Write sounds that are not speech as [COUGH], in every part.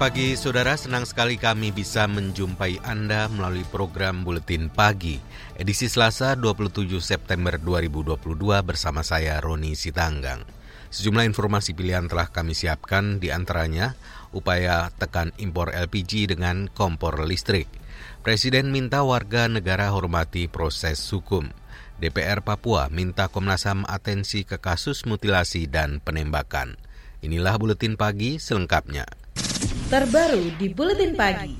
Pagi saudara, senang sekali kami bisa menjumpai Anda melalui program Buletin Pagi, edisi Selasa 27 September 2022 bersama saya Roni Sitanggang. Sejumlah informasi pilihan telah kami siapkan di antaranya upaya tekan impor LPG dengan kompor listrik. Presiden minta warga negara hormati proses hukum. DPR Papua minta Komnas HAM atensi ke kasus mutilasi dan penembakan. Inilah Buletin Pagi selengkapnya. Terbaru di Buletin Pagi.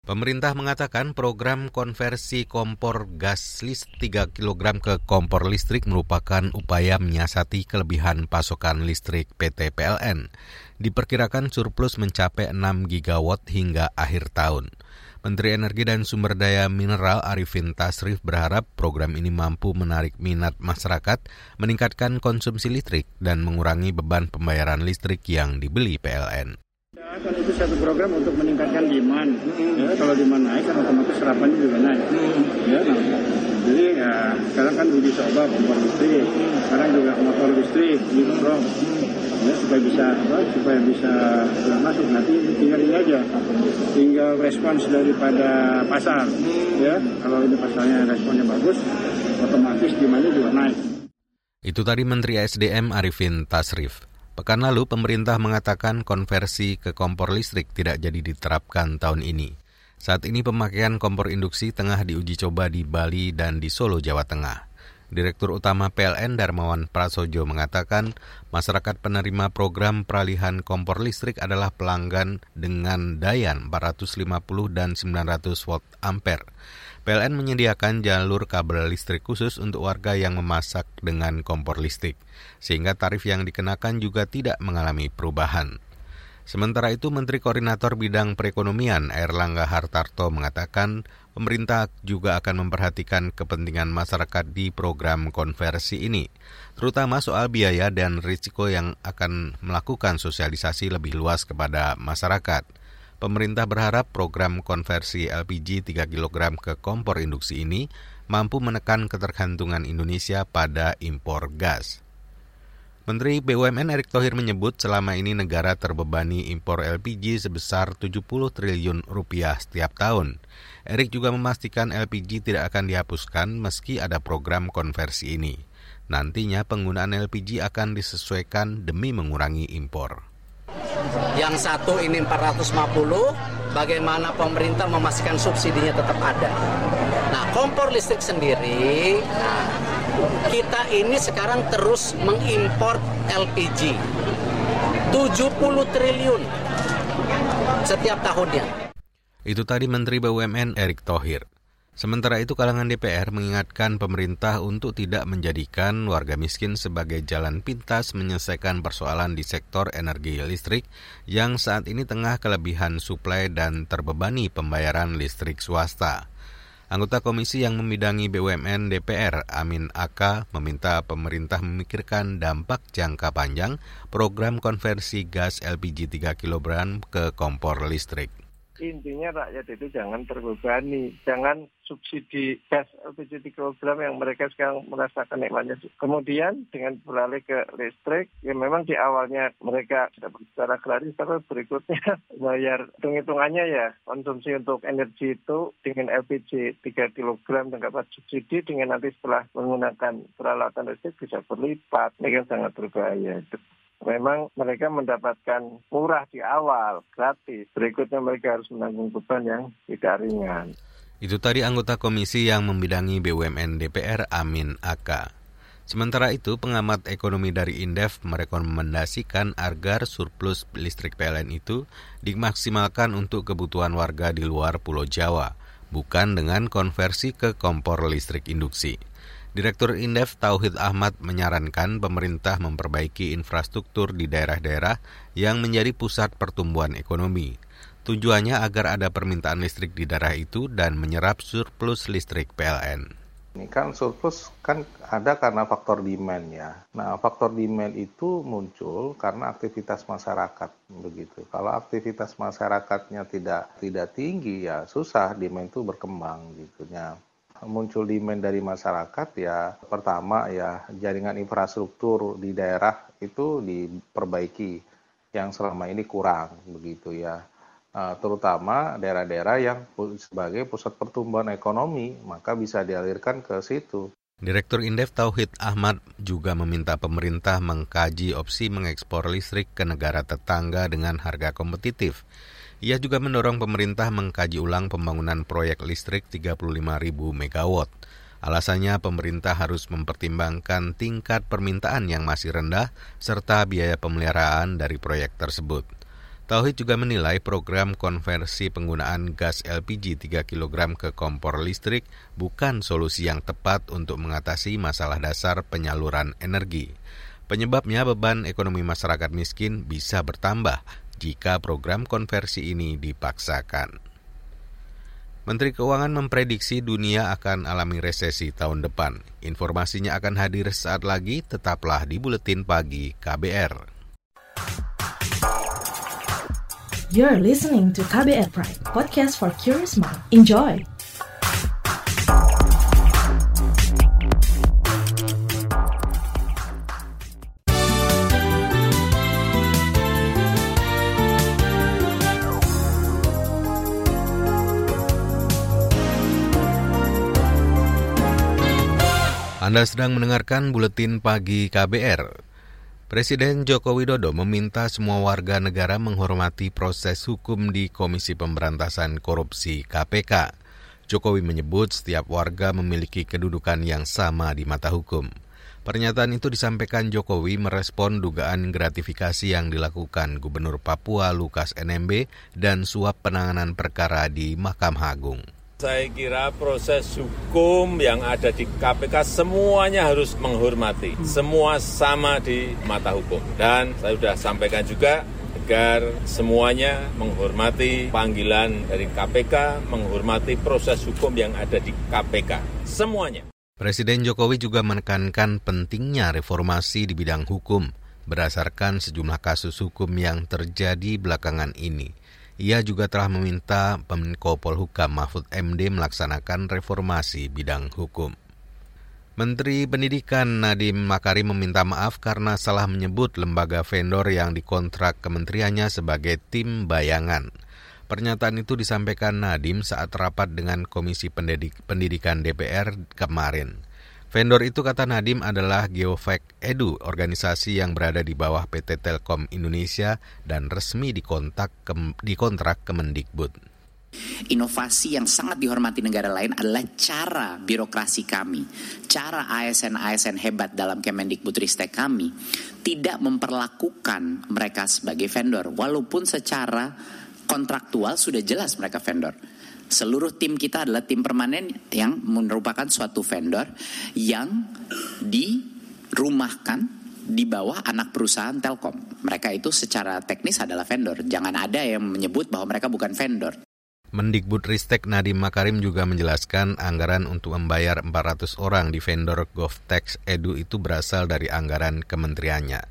Pemerintah mengatakan program konversi kompor gas list 3 kg ke kompor listrik merupakan upaya menyiasati kelebihan pasokan listrik PT PLN. Diperkirakan surplus mencapai 6 gigawatt hingga akhir tahun. Menteri Energi dan Sumber Daya Mineral Arifin Tasrif berharap program ini mampu menarik minat masyarakat, meningkatkan konsumsi listrik, dan mengurangi beban pembayaran listrik yang dibeli PLN. Kan itu satu program untuk meningkatkan demand. Ya, kalau demand naik kan otomatis serapannya juga naik. Ya, nah, jadi ya, sekarang kan uji coba kompor listrik, sekarang juga motor listrik di ya, supaya bisa apa, supaya bisa uh, masuk. Nanti tinggal ini aja. Tinggal respons daripada pasar. Ya kalau ini pasarnya responnya bagus otomatis demandnya juga naik. Itu tadi Menteri SDM Arifin Tasrif Pekan lalu, pemerintah mengatakan konversi ke kompor listrik tidak jadi diterapkan tahun ini. Saat ini pemakaian kompor induksi tengah diuji coba di Bali dan di Solo, Jawa Tengah. Direktur Utama PLN Darmawan Prasojo mengatakan masyarakat penerima program peralihan kompor listrik adalah pelanggan dengan daya 450 dan 900 volt ampere. PLN menyediakan jalur kabel listrik khusus untuk warga yang memasak dengan kompor listrik, sehingga tarif yang dikenakan juga tidak mengalami perubahan. Sementara itu, Menteri Koordinator Bidang Perekonomian Erlangga Hartarto mengatakan pemerintah juga akan memperhatikan kepentingan masyarakat di program konversi ini, terutama soal biaya dan risiko yang akan melakukan sosialisasi lebih luas kepada masyarakat. Pemerintah berharap program konversi LPG 3 kg ke kompor induksi ini mampu menekan ketergantungan Indonesia pada impor gas. Menteri BUMN Erick Thohir menyebut selama ini negara terbebani impor LPG sebesar 70 triliun rupiah setiap tahun. Erick juga memastikan LPG tidak akan dihapuskan meski ada program konversi ini. Nantinya penggunaan LPG akan disesuaikan demi mengurangi impor. Yang satu ini 450, bagaimana pemerintah memastikan subsidinya tetap ada. Nah, kompor listrik sendiri, nah, kita ini sekarang terus mengimpor LPG 70 triliun setiap tahunnya. Itu tadi Menteri BUMN Erick Thohir. Sementara itu kalangan DPR mengingatkan pemerintah untuk tidak menjadikan warga miskin sebagai jalan pintas menyelesaikan persoalan di sektor energi listrik yang saat ini tengah kelebihan suplai dan terbebani pembayaran listrik swasta. Anggota komisi yang membidangi BUMN DPR, Amin Aka, meminta pemerintah memikirkan dampak jangka panjang program konversi gas LPG 3 kg ke kompor listrik intinya rakyat itu jangan terbebani, jangan subsidi gas LPG 3 kg yang mereka sekarang merasakan nikmatnya. Kemudian dengan beralih ke listrik, ya memang di awalnya mereka tidak secara gratis, tapi berikutnya [LAUGHS] bayar hitung-hitungannya ya konsumsi untuk energi itu dengan LPG 3 kg dan dapat subsidi dengan nanti setelah menggunakan peralatan listrik bisa berlipat. Ini kan sangat berbahaya memang mereka mendapatkan murah di awal, gratis. Berikutnya mereka harus menanggung beban yang tidak ringan. Itu tadi anggota komisi yang membidangi BUMN DPR Amin Aka. Sementara itu, pengamat ekonomi dari Indef merekomendasikan agar surplus listrik PLN itu dimaksimalkan untuk kebutuhan warga di luar Pulau Jawa, bukan dengan konversi ke kompor listrik induksi. Direktur Indef Tauhid Ahmad menyarankan pemerintah memperbaiki infrastruktur di daerah-daerah yang menjadi pusat pertumbuhan ekonomi. Tujuannya agar ada permintaan listrik di daerah itu dan menyerap surplus listrik PLN. Ini kan surplus kan ada karena faktor demand ya. Nah, faktor demand itu muncul karena aktivitas masyarakat begitu. Kalau aktivitas masyarakatnya tidak tidak tinggi ya susah demand itu berkembang gitu ya. Muncul demand dari masyarakat ya pertama ya jaringan infrastruktur di daerah itu diperbaiki yang selama ini kurang begitu ya Eh, terutama daerah-daerah yang sebagai pusat pertumbuhan ekonomi, maka bisa dialirkan ke situ. Direktur Indef Tauhid Ahmad juga meminta pemerintah mengkaji opsi mengekspor listrik ke negara tetangga dengan harga kompetitif. Ia juga mendorong pemerintah mengkaji ulang pembangunan proyek listrik 35.000 MW. Alasannya pemerintah harus mempertimbangkan tingkat permintaan yang masih rendah serta biaya pemeliharaan dari proyek tersebut. Tauhid juga menilai program konversi penggunaan gas LPG 3 kg ke kompor listrik bukan solusi yang tepat untuk mengatasi masalah dasar penyaluran energi. Penyebabnya beban ekonomi masyarakat miskin bisa bertambah jika program konversi ini dipaksakan. Menteri Keuangan memprediksi dunia akan alami resesi tahun depan. Informasinya akan hadir saat lagi, tetaplah di Buletin Pagi KBR. You're listening to KBR Pride, podcast for curious mind. Enjoy! Anda sedang mendengarkan buletin pagi KBR. Presiden Joko Widodo meminta semua warga negara menghormati proses hukum di Komisi Pemberantasan Korupsi KPK. Jokowi menyebut setiap warga memiliki kedudukan yang sama di mata hukum. Pernyataan itu disampaikan Jokowi merespon dugaan gratifikasi yang dilakukan Gubernur Papua Lukas NMB dan suap penanganan perkara di Mahkamah Agung. Saya kira proses hukum yang ada di KPK semuanya harus menghormati. Semua sama di mata hukum. Dan saya sudah sampaikan juga agar semuanya menghormati panggilan dari KPK, menghormati proses hukum yang ada di KPK. Semuanya. Presiden Jokowi juga menekankan pentingnya reformasi di bidang hukum berdasarkan sejumlah kasus hukum yang terjadi belakangan ini. Ia juga telah meminta Menko Polhukam Mahfud MD melaksanakan reformasi bidang hukum. Menteri Pendidikan Nadiem Makarim meminta maaf karena salah menyebut lembaga vendor yang dikontrak kementeriannya sebagai tim bayangan. Pernyataan itu disampaikan Nadiem saat rapat dengan Komisi Pendidikan DPR kemarin. Vendor itu kata Nadim adalah Geofact Edu, organisasi yang berada di bawah PT Telkom Indonesia dan resmi dikontak ke, dikontrak Kemendikbud. Inovasi yang sangat dihormati negara lain adalah cara birokrasi kami, cara ASN-ASN hebat dalam Kemendikbud Ristek kami tidak memperlakukan mereka sebagai vendor, walaupun secara kontraktual sudah jelas mereka vendor seluruh tim kita adalah tim permanen yang merupakan suatu vendor yang dirumahkan di bawah anak perusahaan Telkom. Mereka itu secara teknis adalah vendor. Jangan ada yang menyebut bahwa mereka bukan vendor. Mendikbud Ristek Nadiem Makarim juga menjelaskan anggaran untuk membayar 400 orang di vendor GovTex Edu itu berasal dari anggaran kementeriannya.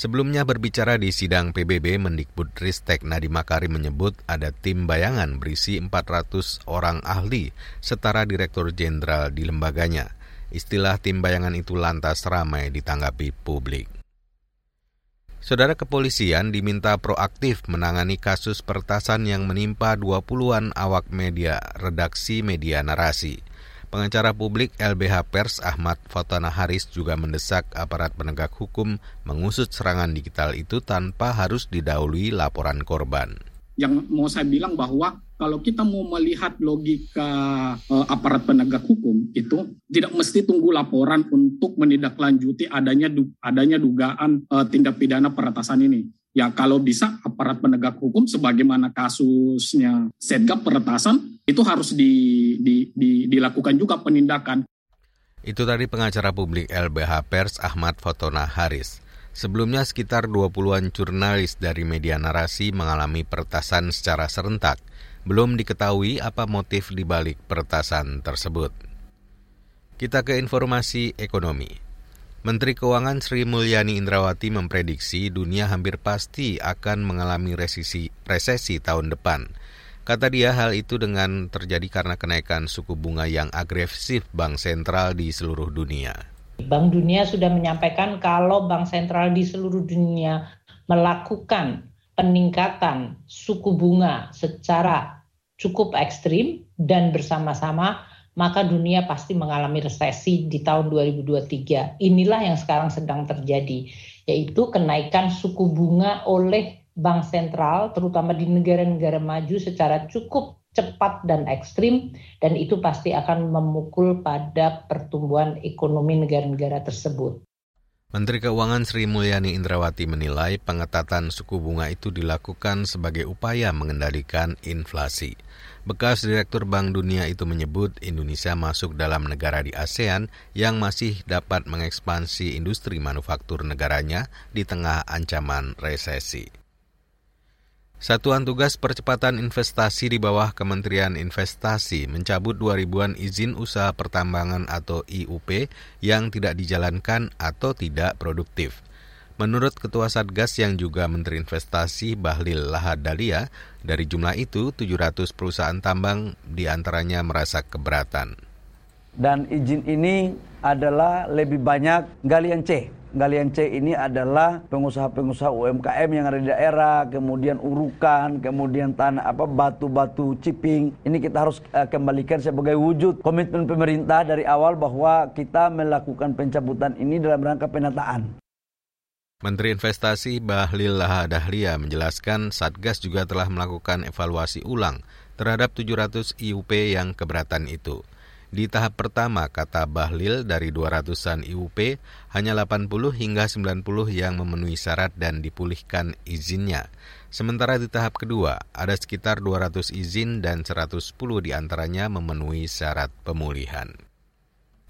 Sebelumnya berbicara di sidang PBB, Mendikbud Ristek Nadiem Makarim menyebut ada tim bayangan berisi 400 orang ahli setara direktur jenderal di lembaganya. Istilah tim bayangan itu lantas ramai ditanggapi publik. Saudara kepolisian diminta proaktif menangani kasus pertasan yang menimpa 20-an awak media redaksi media narasi. Pengacara publik LBH Pers Ahmad Fatana Haris juga mendesak aparat penegak hukum mengusut serangan digital itu tanpa harus didahului laporan korban. Yang mau saya bilang bahwa kalau kita mau melihat logika uh, aparat penegak hukum itu tidak mesti tunggu laporan untuk menindaklanjuti adanya du adanya dugaan uh, tindak pidana peretasan ini ya kalau bisa aparat penegak hukum sebagaimana kasusnya setgap peretasan itu harus di, di, di, dilakukan juga penindakan. Itu tadi pengacara publik LBH Pers Ahmad Fotona Haris. Sebelumnya sekitar 20-an jurnalis dari media narasi mengalami peretasan secara serentak. Belum diketahui apa motif dibalik peretasan tersebut. Kita ke informasi ekonomi. Menteri Keuangan Sri Mulyani Indrawati memprediksi dunia hampir pasti akan mengalami resesi, resesi tahun depan. Kata dia hal itu dengan terjadi karena kenaikan suku bunga yang agresif bank sentral di seluruh dunia. Bank Dunia sudah menyampaikan kalau bank sentral di seluruh dunia melakukan peningkatan suku bunga secara cukup ekstrim dan bersama-sama maka dunia pasti mengalami resesi di tahun 2023. Inilah yang sekarang sedang terjadi, yaitu kenaikan suku bunga oleh bank sentral, terutama di negara-negara maju secara cukup cepat dan ekstrim, dan itu pasti akan memukul pada pertumbuhan ekonomi negara-negara tersebut. Menteri Keuangan Sri Mulyani Indrawati menilai pengetatan suku bunga itu dilakukan sebagai upaya mengendalikan inflasi. Bekas Direktur Bank Dunia itu menyebut Indonesia masuk dalam negara di ASEAN yang masih dapat mengekspansi industri manufaktur negaranya di tengah ancaman resesi. Satuan Tugas Percepatan Investasi di bawah Kementerian Investasi mencabut 2 ribuan izin usaha pertambangan atau IUP yang tidak dijalankan atau tidak produktif. Menurut Ketua Satgas yang juga Menteri Investasi Bahlil Lahadalia, dari jumlah itu 700 perusahaan tambang di antaranya merasa keberatan. Dan izin ini adalah lebih banyak galian C Galian C ini adalah pengusaha-pengusaha UMKM yang ada di daerah, kemudian urukan, kemudian tanah apa batu-batu ciping. Ini kita harus uh, kembalikan sebagai wujud komitmen pemerintah dari awal bahwa kita melakukan pencabutan ini dalam rangka penataan. Menteri Investasi Bahlil Lahadahlia menjelaskan Satgas juga telah melakukan evaluasi ulang terhadap 700 IUP yang keberatan itu. Di tahap pertama, kata Bahlil, dari 200-an IUP, hanya 80 hingga 90 yang memenuhi syarat dan dipulihkan izinnya. Sementara di tahap kedua, ada sekitar 200 izin dan 110 di antaranya memenuhi syarat pemulihan.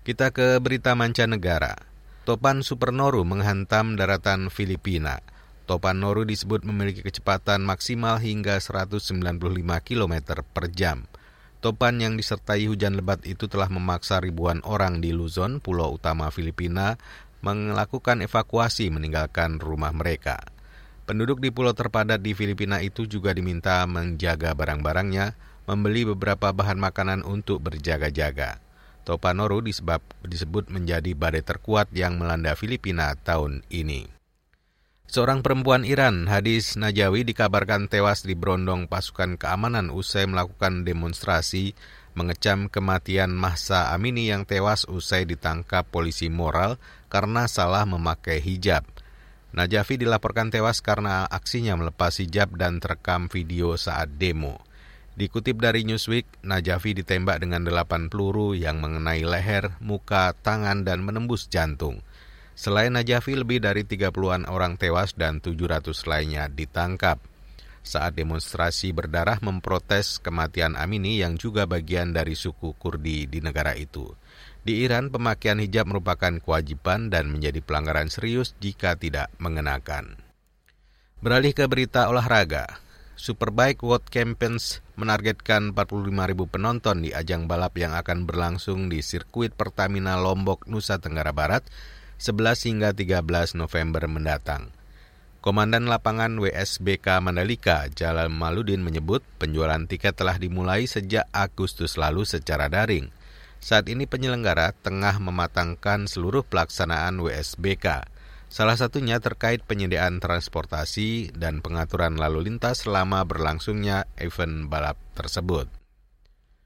Kita ke berita mancanegara. Topan Supernoru menghantam daratan Filipina. Topan Noru disebut memiliki kecepatan maksimal hingga 195 km per jam. Topan yang disertai hujan lebat itu telah memaksa ribuan orang di Luzon, pulau utama Filipina, melakukan evakuasi meninggalkan rumah mereka. Penduduk di pulau terpadat di Filipina itu juga diminta menjaga barang-barangnya, membeli beberapa bahan makanan untuk berjaga-jaga. Topan Noru disebab, disebut menjadi badai terkuat yang melanda Filipina tahun ini. Seorang perempuan Iran, Hadis Najawi, dikabarkan tewas di berondong pasukan keamanan usai melakukan demonstrasi mengecam kematian Mahsa Amini yang tewas usai ditangkap polisi moral karena salah memakai hijab. Najafi dilaporkan tewas karena aksinya melepas hijab dan terekam video saat demo. Dikutip dari Newsweek, Najafi ditembak dengan delapan peluru yang mengenai leher, muka, tangan, dan menembus jantung. Selain Najafi, lebih dari 30-an orang tewas dan 700 lainnya ditangkap. Saat demonstrasi berdarah memprotes kematian Amini yang juga bagian dari suku Kurdi di negara itu. Di Iran, pemakaian hijab merupakan kewajiban dan menjadi pelanggaran serius jika tidak mengenakan. Beralih ke berita olahraga. Superbike World Champions menargetkan 45.000 penonton di ajang balap yang akan berlangsung di sirkuit Pertamina Lombok, Nusa Tenggara Barat 11 hingga 13 November mendatang. Komandan lapangan WSBK Mandalika, Jalal Maludin menyebut penjualan tiket telah dimulai sejak Agustus lalu secara daring. Saat ini penyelenggara tengah mematangkan seluruh pelaksanaan WSBK. Salah satunya terkait penyediaan transportasi dan pengaturan lalu lintas selama berlangsungnya event balap tersebut.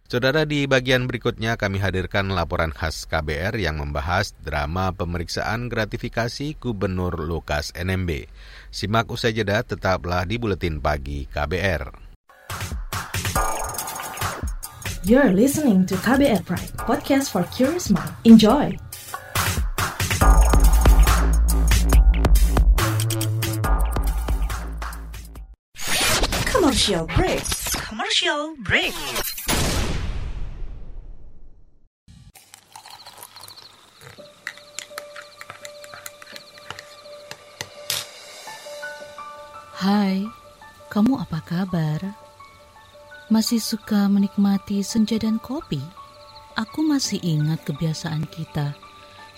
Saudara di bagian berikutnya kami hadirkan laporan khas KBR yang membahas drama pemeriksaan gratifikasi Gubernur Lukas NMB. Simak usai jeda tetaplah di Buletin Pagi KBR. You're listening to KBR Pride, podcast for curious mind. Enjoy! Commercial break. Commercial break. Hai, kamu apa kabar? Masih suka menikmati senja dan kopi? aku masih ingat kebiasaan kita.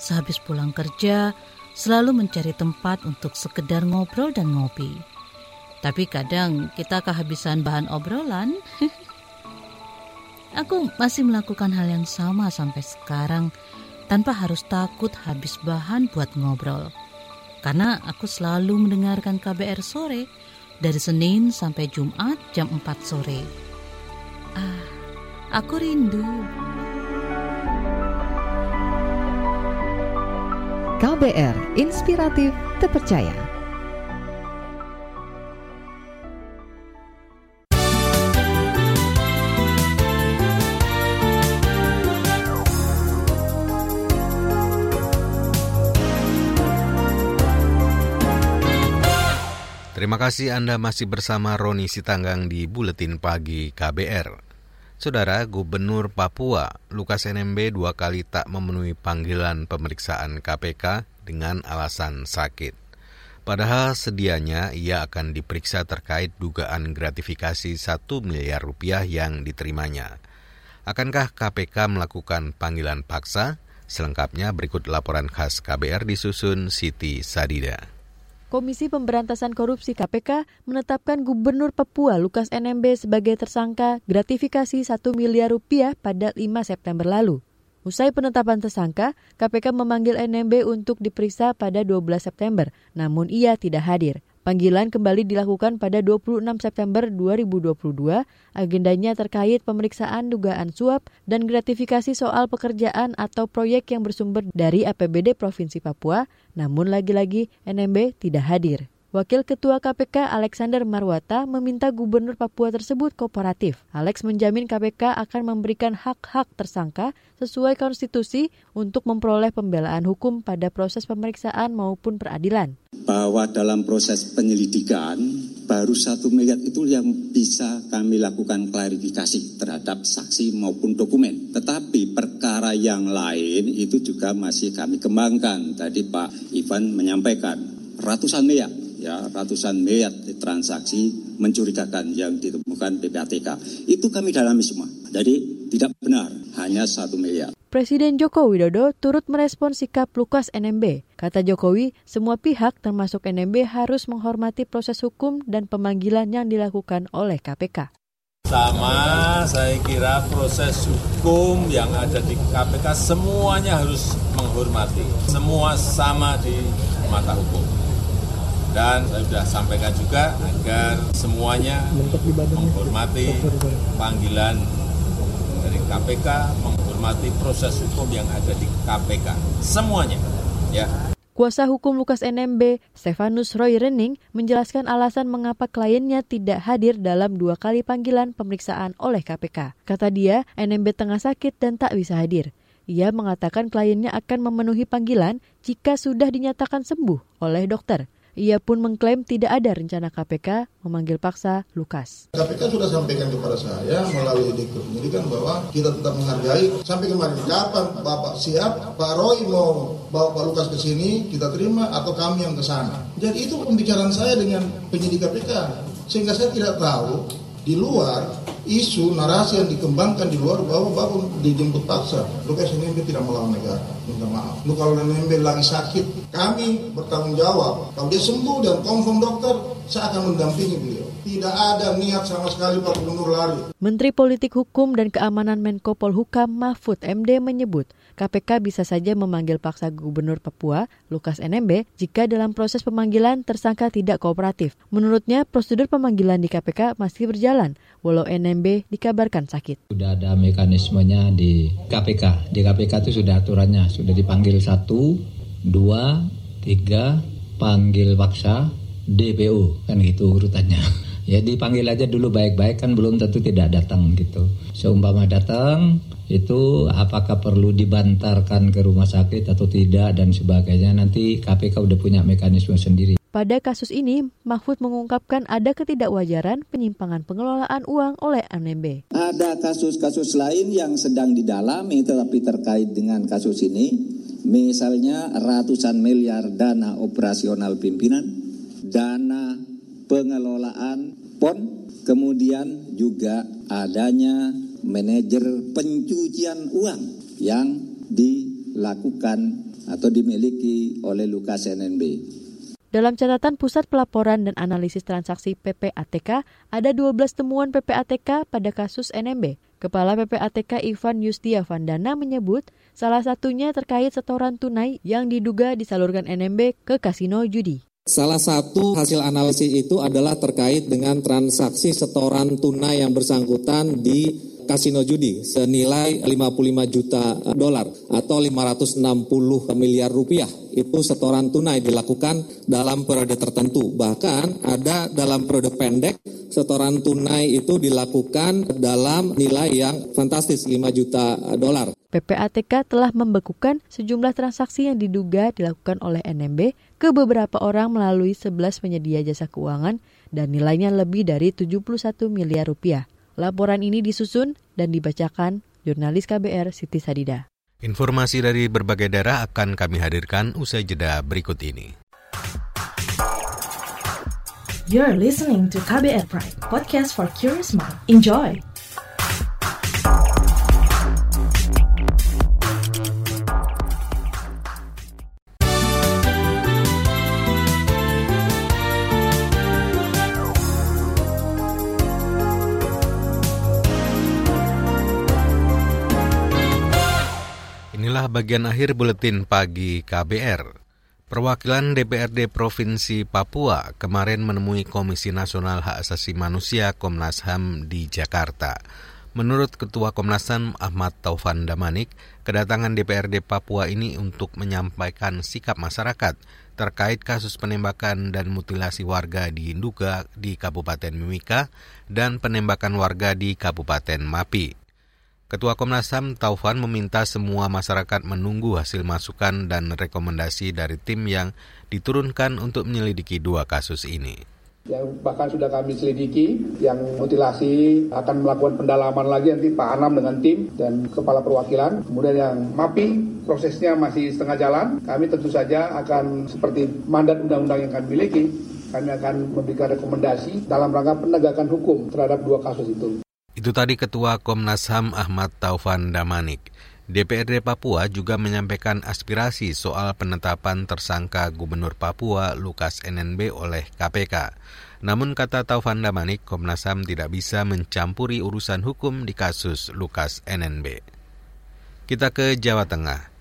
Sehabis pulang kerja, selalu mencari tempat untuk sekedar ngobrol dan ngopi. Tapi kadang kita kehabisan bahan obrolan. [LAUGHS] aku masih melakukan hal yang sama sampai sekarang tanpa harus takut habis bahan buat ngobrol. Karena aku selalu mendengarkan KBR sore dari Senin sampai Jumat jam 4 sore. Ah, aku rindu. KBR Inspiratif Terpercaya. Terima kasih Anda masih bersama Roni Sitanggang di Buletin Pagi KBR. Saudara Gubernur Papua Lukas NMB dua kali tak memenuhi panggilan pemeriksaan KPK dengan alasan sakit. Padahal sedianya ia akan diperiksa terkait dugaan gratifikasi 1 miliar rupiah yang diterimanya. Akankah KPK melakukan panggilan paksa? Selengkapnya berikut laporan khas KBR disusun Siti Sadida. Komisi Pemberantasan Korupsi KPK menetapkan Gubernur Papua Lukas NMB sebagai tersangka gratifikasi 1 miliar rupiah pada 5 September lalu. Usai penetapan tersangka, KPK memanggil NMB untuk diperiksa pada 12 September, namun ia tidak hadir. Panggilan kembali dilakukan pada 26 September 2022. Agendanya terkait pemeriksaan dugaan suap dan gratifikasi soal pekerjaan atau proyek yang bersumber dari APBD Provinsi Papua, namun lagi-lagi NMB tidak hadir. Wakil Ketua KPK Alexander Marwata meminta Gubernur Papua tersebut kooperatif. Alex menjamin KPK akan memberikan hak-hak tersangka sesuai konstitusi untuk memperoleh pembelaan hukum pada proses pemeriksaan maupun peradilan. Bahwa dalam proses penyelidikan baru satu miliar itu yang bisa kami lakukan klarifikasi terhadap saksi maupun dokumen. Tetapi perkara yang lain itu juga masih kami kembangkan. Tadi Pak Ivan menyampaikan ratusan miliar ya ratusan miliar transaksi mencurigakan yang ditemukan PPATK. Itu kami dalami semua. Jadi tidak benar, hanya satu miliar. Presiden Joko Widodo turut merespon sikap Lukas NMB. Kata Jokowi, semua pihak termasuk NMB harus menghormati proses hukum dan pemanggilan yang dilakukan oleh KPK. Sama, saya kira proses hukum yang ada di KPK semuanya harus menghormati. Semua sama di mata hukum dan saya sudah sampaikan juga agar semuanya menghormati panggilan dari KPK, menghormati proses hukum yang ada di KPK. Semuanya, ya. Kuasa hukum Lukas NMB, Stefanus Roy Rening, menjelaskan alasan mengapa kliennya tidak hadir dalam dua kali panggilan pemeriksaan oleh KPK. Kata dia, NMB tengah sakit dan tak bisa hadir. Ia mengatakan kliennya akan memenuhi panggilan jika sudah dinyatakan sembuh oleh dokter. Ia pun mengklaim tidak ada rencana KPK memanggil paksa Lukas. KPK sudah sampaikan kepada saya melalui diktur penyidikan bahwa kita tetap menghargai sampai kemarin kapan Bapak siap Pak Roy mau bawa Pak Lukas ke sini kita terima atau kami yang ke sana. Jadi itu pembicaraan saya dengan penyidik KPK sehingga saya tidak tahu di luar isu narasi yang dikembangkan di luar bahwa bapak dijemput paksa. Lukas NMB tidak melawan negara, minta maaf. Lu kalau lagi sakit, kami bertanggung jawab. Kalau dia sembuh dan confirm dokter, saya akan mendampingi beliau. Tidak ada niat sama sekali Pak Gubernur lari. Menteri Politik Hukum dan Keamanan Menko Polhukam Mahfud MD menyebut KPK bisa saja memanggil paksa Gubernur Papua, Lukas NMB, jika dalam proses pemanggilan tersangka tidak kooperatif. Menurutnya, prosedur pemanggilan di KPK masih berjalan, walau NMB dikabarkan sakit. Sudah ada mekanismenya di KPK. Di KPK itu sudah aturannya, sudah dipanggil satu, dua, tiga, panggil paksa, DPO, kan gitu urutannya. [LAUGHS] Ya dipanggil aja dulu baik-baik kan belum tentu tidak datang gitu. Seumpama datang itu apakah perlu dibantarkan ke rumah sakit atau tidak dan sebagainya nanti KPK udah punya mekanisme sendiri. Pada kasus ini, Mahfud mengungkapkan ada ketidakwajaran penyimpangan pengelolaan uang oleh NMB. Ada kasus-kasus lain yang sedang didalami tetapi terkait dengan kasus ini, misalnya ratusan miliar dana operasional pimpinan, dana pengelolaan PON, kemudian juga adanya manajer pencucian uang yang dilakukan atau dimiliki oleh Lukas NNB. Dalam catatan Pusat Pelaporan dan Analisis Transaksi PPATK, ada 12 temuan PPATK pada kasus NMB. Kepala PPATK Ivan Yustia Vandana menyebut salah satunya terkait setoran tunai yang diduga disalurkan NMB ke kasino judi. Salah satu hasil analisis itu adalah terkait dengan transaksi setoran tunai yang bersangkutan di kasino judi senilai 55 juta dolar atau 560 miliar rupiah. Itu setoran tunai dilakukan dalam periode tertentu. Bahkan ada dalam periode pendek setoran tunai itu dilakukan dalam nilai yang fantastis 5 juta dolar. PPATK telah membekukan sejumlah transaksi yang diduga dilakukan oleh NMB ke beberapa orang melalui 11 penyedia jasa keuangan dan nilainya lebih dari 71 miliar rupiah. Laporan ini disusun dan dibacakan jurnalis KBR Siti Sadida. Informasi dari berbagai daerah akan kami hadirkan usai jeda berikut ini. You're listening to KBR Pride, podcast for curious mind. Enjoy! Inilah bagian akhir buletin pagi KBR. Perwakilan DPRD Provinsi Papua kemarin menemui Komisi Nasional Hak Asasi Manusia Komnas HAM di Jakarta. Menurut Ketua Komnas HAM Ahmad Taufan Damanik, kedatangan DPRD Papua ini untuk menyampaikan sikap masyarakat terkait kasus penembakan dan mutilasi warga di Induga di Kabupaten Mimika dan penembakan warga di Kabupaten Mapi. Ketua Komnas HAM Taufan meminta semua masyarakat menunggu hasil masukan dan rekomendasi dari tim yang diturunkan untuk menyelidiki dua kasus ini. Yang bahkan sudah kami selidiki, yang mutilasi akan melakukan pendalaman lagi nanti Pak Anam dengan tim dan kepala perwakilan. Kemudian yang MAPI prosesnya masih setengah jalan. Kami tentu saja akan seperti mandat undang-undang yang kami miliki, kami akan memberikan rekomendasi dalam rangka penegakan hukum terhadap dua kasus itu. Itu tadi Ketua Komnas HAM Ahmad Taufan Damanik. DPRD Papua juga menyampaikan aspirasi soal penetapan tersangka Gubernur Papua Lukas NNB oleh KPK. Namun kata Taufan Damanik, Komnas HAM tidak bisa mencampuri urusan hukum di kasus Lukas NNB. Kita ke Jawa Tengah.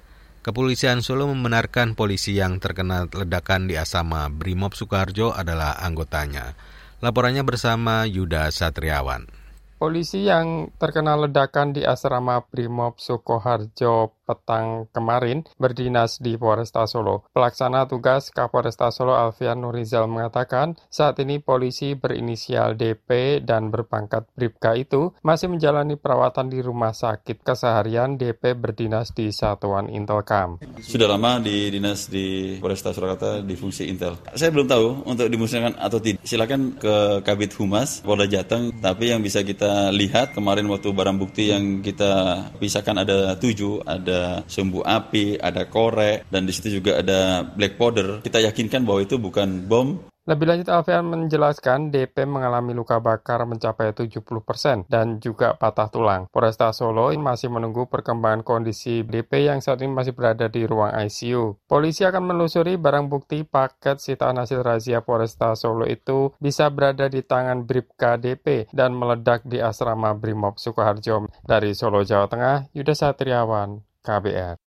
Kepolisian Solo membenarkan polisi yang terkena ledakan di Asama Brimob Soekarjo adalah anggotanya. Laporannya bersama Yuda Satriawan. Polisi yang terkena ledakan di asrama Brimob Sukoharjo petang kemarin berdinas di Polresta Solo. Pelaksana tugas Kapolresta Solo Alfian Nurizal mengatakan saat ini polisi berinisial DP dan berpangkat Bribka itu masih menjalani perawatan di rumah sakit keseharian DP berdinas di Satuan Intelkam. Sudah lama di dinas di Polresta Surakarta di fungsi Intel. Saya belum tahu untuk dimusnahkan atau tidak. Silakan ke Kabit Humas Polda Jateng. Tapi yang bisa kita lihat kemarin waktu barang bukti yang kita pisahkan ada tujuh, ada ada sumbu api, ada korek, dan di situ juga ada black powder. Kita yakinkan bahwa itu bukan bom, lebih lanjut Alfian menjelaskan DP mengalami luka bakar mencapai 70% dan juga patah tulang. Polresta Solo masih menunggu perkembangan kondisi DP yang saat ini masih berada di ruang ICU. Polisi akan menelusuri barang bukti paket sitaan hasil razia Polresta Solo itu bisa berada di tangan Bribka DP dan meledak di asrama Brimob Sukoharjo. Dari Solo, Jawa Tengah, Yuda Satriawan, KBR.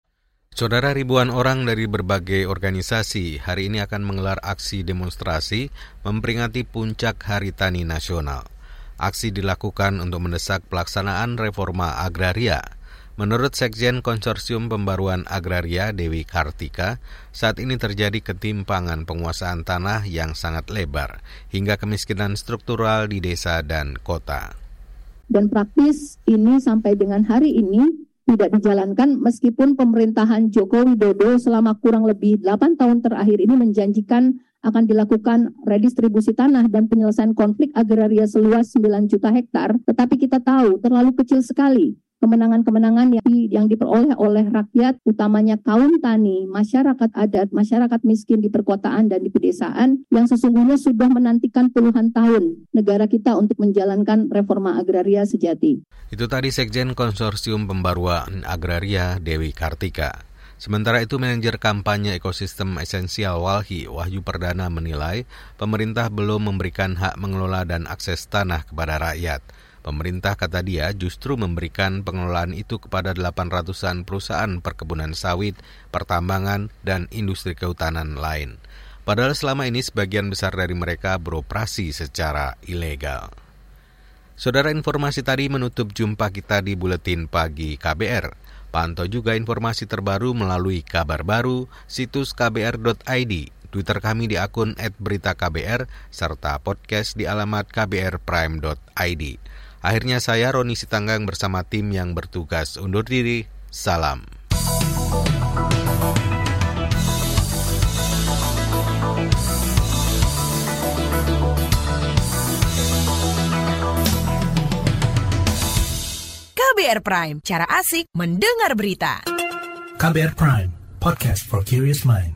Saudara ribuan orang dari berbagai organisasi hari ini akan menggelar aksi demonstrasi memperingati puncak Hari Tani Nasional. Aksi dilakukan untuk mendesak pelaksanaan reforma agraria. Menurut Sekjen Konsorsium Pembaruan Agraria Dewi Kartika, saat ini terjadi ketimpangan penguasaan tanah yang sangat lebar hingga kemiskinan struktural di desa dan kota. Dan praktis ini sampai dengan hari ini tidak dijalankan meskipun pemerintahan Joko Widodo selama kurang lebih 8 tahun terakhir ini menjanjikan akan dilakukan redistribusi tanah dan penyelesaian konflik agraria seluas 9 juta hektar, tetapi kita tahu terlalu kecil sekali kemenangan-kemenangan yang, yang diperoleh oleh rakyat, utamanya kaum tani, masyarakat adat, masyarakat miskin di perkotaan dan di pedesaan, yang sesungguhnya sudah menantikan puluhan tahun negara kita untuk menjalankan reforma agraria sejati. Itu tadi Sekjen Konsorsium Pembaruan Agraria Dewi Kartika. Sementara itu, manajer kampanye ekosistem esensial Walhi, Wahyu Perdana menilai pemerintah belum memberikan hak mengelola dan akses tanah kepada rakyat. Pemerintah kata dia justru memberikan pengelolaan itu kepada 800-an perusahaan perkebunan sawit, pertambangan, dan industri kehutanan lain. Padahal selama ini sebagian besar dari mereka beroperasi secara ilegal. Saudara informasi tadi menutup jumpa kita di Buletin Pagi KBR. Pantau juga informasi terbaru melalui kabar baru, situs kbr.id, Twitter kami di akun @beritaKBR, serta podcast di alamat kbrprime.id. Akhirnya saya Roni Sitanggang bersama tim yang bertugas undur diri. Salam. KBR Prime, cara asik mendengar berita. KBR Prime, podcast for curious mind.